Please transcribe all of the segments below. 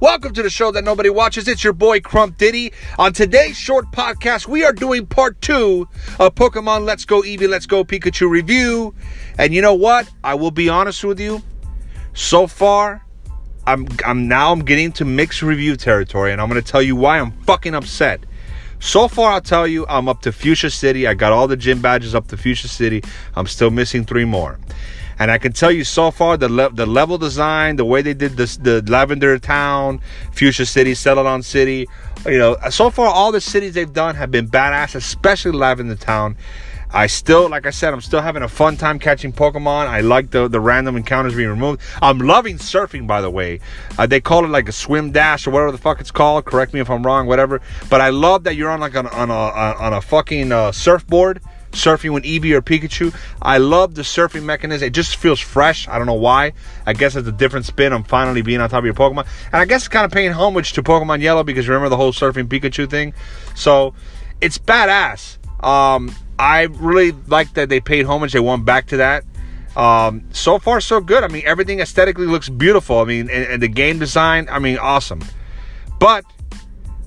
Welcome to the show that nobody watches. It's your boy Crump Diddy. On today's short podcast, we are doing part two of Pokemon Let's Go Eevee, Let's Go Pikachu review. And you know what? I will be honest with you. So far, I'm I'm now I'm getting to mixed review territory, and I'm gonna tell you why I'm fucking upset. So far, I'll tell you, I'm up to Fuchsia City. I got all the gym badges up to Fuchsia City. I'm still missing three more. And I can tell you so far the le- the level design, the way they did this, the Lavender Town, Fuchsia City, Celadon City, you know, so far all the cities they've done have been badass, especially Lavender Town. I still, like I said, I'm still having a fun time catching Pokemon. I like the, the random encounters being removed. I'm loving surfing, by the way. Uh, they call it like a swim dash or whatever the fuck it's called. Correct me if I'm wrong, whatever. But I love that you're on like on, on a on a fucking uh, surfboard surfing with Eevee or Pikachu. I love the surfing mechanism. It just feels fresh. I don't know why. I guess it's a different spin on finally being on top of your Pokemon. And I guess it's kind of paying homage to Pokemon Yellow because remember the whole surfing Pikachu thing? So it's badass. Um, I really like that they paid homage. They went back to that. Um, so far, so good. I mean, everything aesthetically looks beautiful. I mean, and, and the game design, I mean, awesome. But,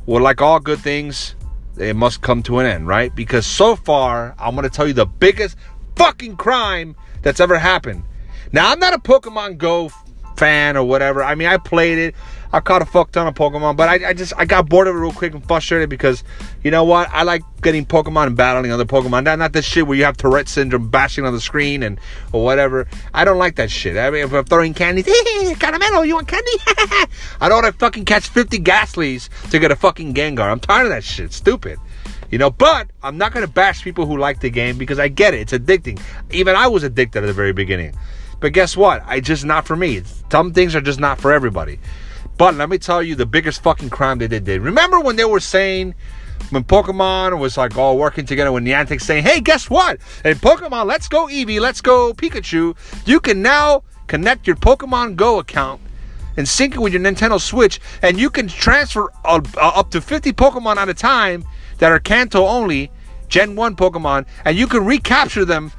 well, like all good things, it must come to an end, right? Because so far, I'm going to tell you the biggest fucking crime that's ever happened. Now, I'm not a Pokemon Go fan or whatever. I mean, I played it. I caught a fuck ton of Pokemon, but I, I, just I got bored of it real quick and frustrated because you know what? I like getting Pokemon and battling other Pokemon. Not not this shit where you have Tourette syndrome bashing on the screen and or whatever. I don't like that shit. I mean, if I'm throwing candies, Caramelo, you want candy? I don't want to fucking catch 50 Gastlys to get a fucking Gengar. I'm tired of that shit. Stupid. You know, but I'm not gonna bash people who like the game because I get it. It's addicting. Even I was addicted at the very beginning. But guess what? I just not for me. Some things are just not for everybody. But let me tell you the biggest fucking crime they did. Remember when they were saying when Pokemon was like all working together with Niantic saying, hey, guess what? In Pokemon, let's go Eevee, let's go Pikachu. You can now connect your Pokemon Go account and sync it with your Nintendo Switch, and you can transfer uh, up to 50 Pokemon at a time that are Kanto only, Gen 1 Pokemon, and you can recapture them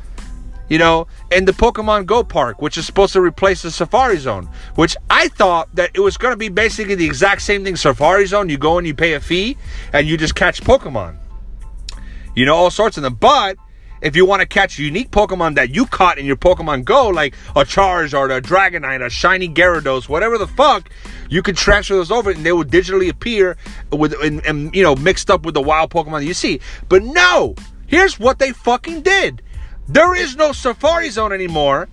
you know, in the Pokemon Go Park, which is supposed to replace the Safari Zone, which I thought that it was going to be basically the exact same thing. Safari Zone, you go and you pay a fee and you just catch Pokemon. You know, all sorts of them. But if you want to catch unique Pokemon that you caught in your Pokemon Go, like a Charizard, a Dragonite, a Shiny Gyarados, whatever the fuck, you can transfer those over and they will digitally appear with and, and you know mixed up with the wild Pokemon that you see. But no, here's what they fucking did. There is no Safari Zone anymore.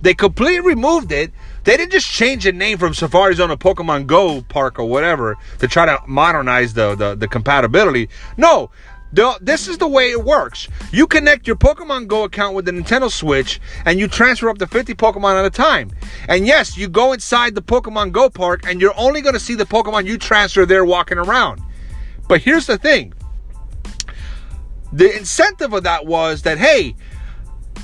They completely removed it. They didn't just change the name from Safari Zone to Pokemon Go Park or whatever to try to modernize the, the, the compatibility. No, the, this is the way it works. You connect your Pokemon Go account with the Nintendo Switch and you transfer up to 50 Pokemon at a time. And yes, you go inside the Pokemon Go Park and you're only going to see the Pokemon you transfer there walking around. But here's the thing the incentive of that was that, hey,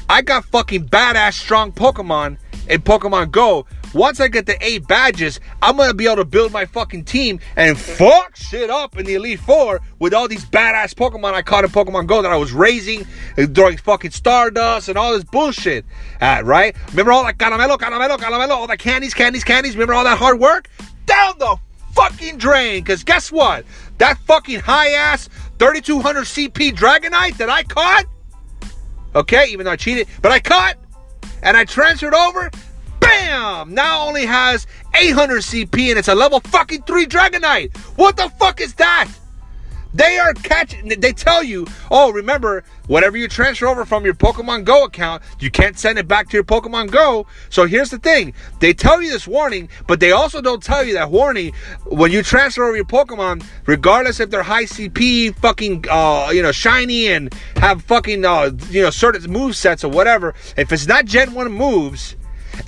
I got fucking badass strong Pokemon in Pokemon Go. Once I get the eight badges, I'm gonna be able to build my fucking team and fuck shit up in the Elite Four with all these badass Pokemon I caught in Pokemon Go that I was raising, throwing fucking Stardust and all this bullshit at, right? Remember all that caramelo, caramelo, caramelo, all the candies, candies, candies? Remember all that hard work? Down the fucking drain, because guess what? That fucking high ass 3200 CP Dragonite that I caught Okay, even though I cheated, but I cut and I transferred over. Bam! Now only has 800 CP and it's a level fucking 3 Dragonite. What the fuck is that? They are catching, they tell you, oh, remember, whatever you transfer over from your Pokemon Go account, you can't send it back to your Pokemon Go. So here's the thing they tell you this warning, but they also don't tell you that warning when you transfer over your Pokemon, regardless if they're high CP, fucking, uh, you know, shiny and have fucking, uh, you know, certain move sets or whatever, if it's not Gen 1 moves,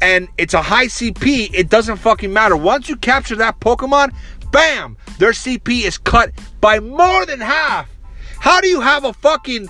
and it's a high CP, it doesn't fucking matter. Once you capture that Pokemon, bam, their CP is cut by more than half. How do you have a fucking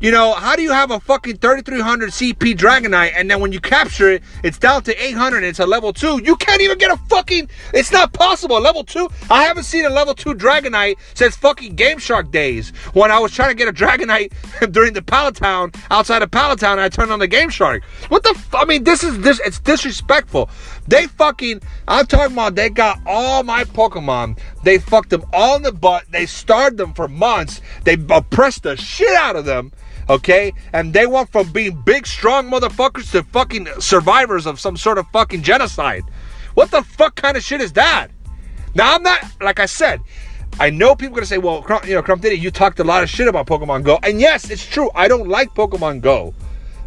You know, how do you have a fucking 3300 CP Dragonite and then when you capture it, it's down to 800 and it's a level 2? You can't even get a fucking. It's not possible. Level 2? I haven't seen a level 2 Dragonite since fucking Game Shark days when I was trying to get a Dragonite during the Pallet Town, outside of Pallet Town, I turned on the Game Shark. What the f- I mean, this is this. It's disrespectful. They fucking. I'm talking about they got all my Pokemon. They fucked them all in the butt. They starved them for months. They oppressed the shit out of them okay? And they went from being big, strong motherfuckers to fucking survivors of some sort of fucking genocide. What the fuck kind of shit is that? Now, I'm not, like I said, I know people are gonna say, well, you know, Crump Diddy, you talked a lot of shit about Pokemon Go. And yes, it's true. I don't like Pokemon Go.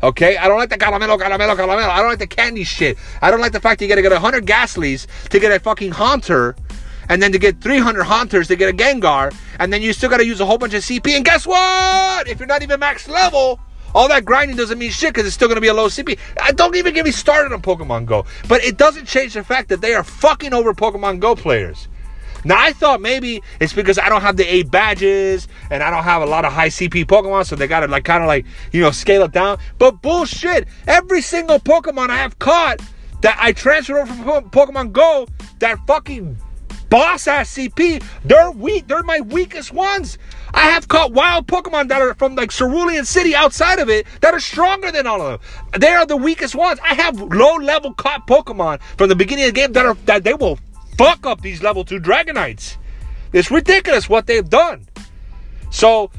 Okay? I don't like the caramelo, caramelo, caramelo. I don't like the candy shit. I don't like the fact you gotta get 100 Gastlys to get a fucking Haunter and then to get 300 Haunters to get a Gengar, and then you still got to use a whole bunch of CP. And guess what? If you're not even max level, all that grinding doesn't mean shit because it's still going to be a low CP. I uh, don't even get me started on Pokemon Go. But it doesn't change the fact that they are fucking over Pokemon Go players. Now I thought maybe it's because I don't have the eight badges and I don't have a lot of high CP Pokemon, so they gotta like kind of like you know scale it down. But bullshit! Every single Pokemon I have caught that I transferred over from Pokemon Go, that fucking boss ass CP, they're weak. They're my weakest ones. I have caught wild Pokemon that are from like Cerulean City outside of it that are stronger than all of them. They are the weakest ones. I have low level caught Pokemon from the beginning of the game that are that they will fuck up these level two Dragonites. It's ridiculous what they've done. So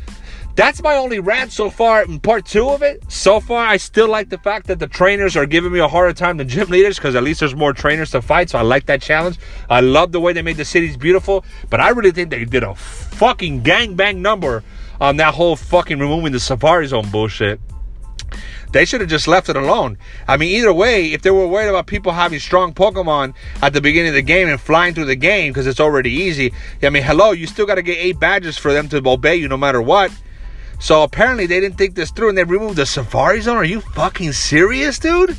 that's my only rant so far in part two of it. So far, I still like the fact that the trainers are giving me a harder time than gym leaders because at least there's more trainers to fight. So I like that challenge. I love the way they made the cities beautiful, but I really think they did a fucking gangbang number on that whole fucking removing the safari zone bullshit. They should have just left it alone. I mean, either way, if they were worried about people having strong Pokemon at the beginning of the game and flying through the game because it's already easy, I mean, hello, you still got to get eight badges for them to obey you no matter what. So apparently they didn't think this through and they removed the Safari Zone. Are you fucking serious, dude?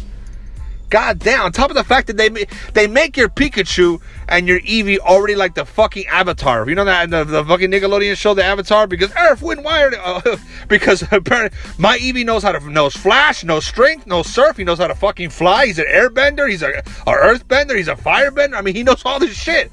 God damn! On top of the fact that they they make your Pikachu and your Eevee already like the fucking Avatar. You know that the, the fucking Nickelodeon show, the Avatar, because Earth, Wind, Fire. Uh, because apparently my Eevee knows how to knows Flash, knows Strength, knows Surf. He knows how to fucking fly. He's an Airbender. He's a, a Earthbender. He's a Firebender. I mean, he knows all this shit.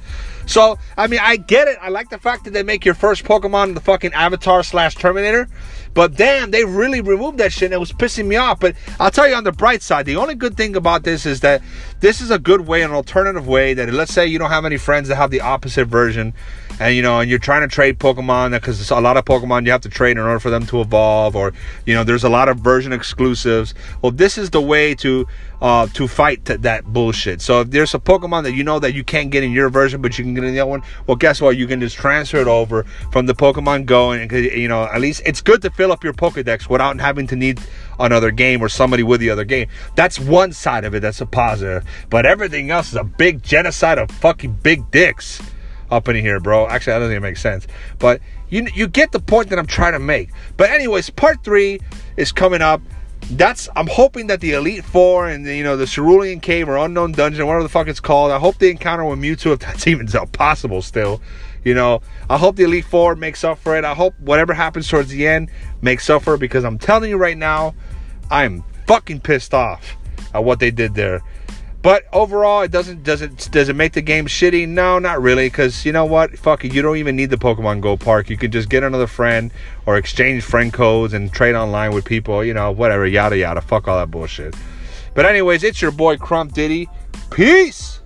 So, I mean, I get it. I like the fact that they make your first Pokemon the fucking Avatar slash Terminator. But damn, they really removed that shit and it was pissing me off. But I'll tell you on the bright side, the only good thing about this is that this is a good way, an alternative way that let's say you don't have any friends that have the opposite version and you know, and you're trying to trade Pokemon because a lot of Pokemon you have to trade in order for them to evolve, or you know, there's a lot of version exclusives. Well, this is the way to uh, to fight t- that bullshit. So if there's a Pokemon that you know that you can't get in your version, but you can get in the other one, well, guess what? You can just transfer it over from the Pokemon Go, and you know, at least it's good to fill up your Pokedex without having to need another game or somebody with the other game. That's one side of it. That's a positive, but everything else is a big genocide of fucking big dicks up in here, bro. Actually, that doesn't even make sense. But you you get the point that I'm trying to make. But anyways, part three is coming up. That's I'm hoping that the Elite Four and the, you know the Cerulean Cave or Unknown Dungeon, whatever the fuck it's called. I hope they encounter with Mewtwo if that's even possible still. You know, I hope the Elite Four makes up for it. I hope whatever happens towards the end makes up for it because I'm telling you right now, I'm fucking pissed off at what they did there. But overall, it doesn't does it does it make the game shitty? No, not really. Because you know what? Fuck it. You don't even need the Pokemon Go Park. You can just get another friend or exchange friend codes and trade online with people. You know, whatever. Yada yada. Fuck all that bullshit. But anyways, it's your boy Crump Diddy. Peace.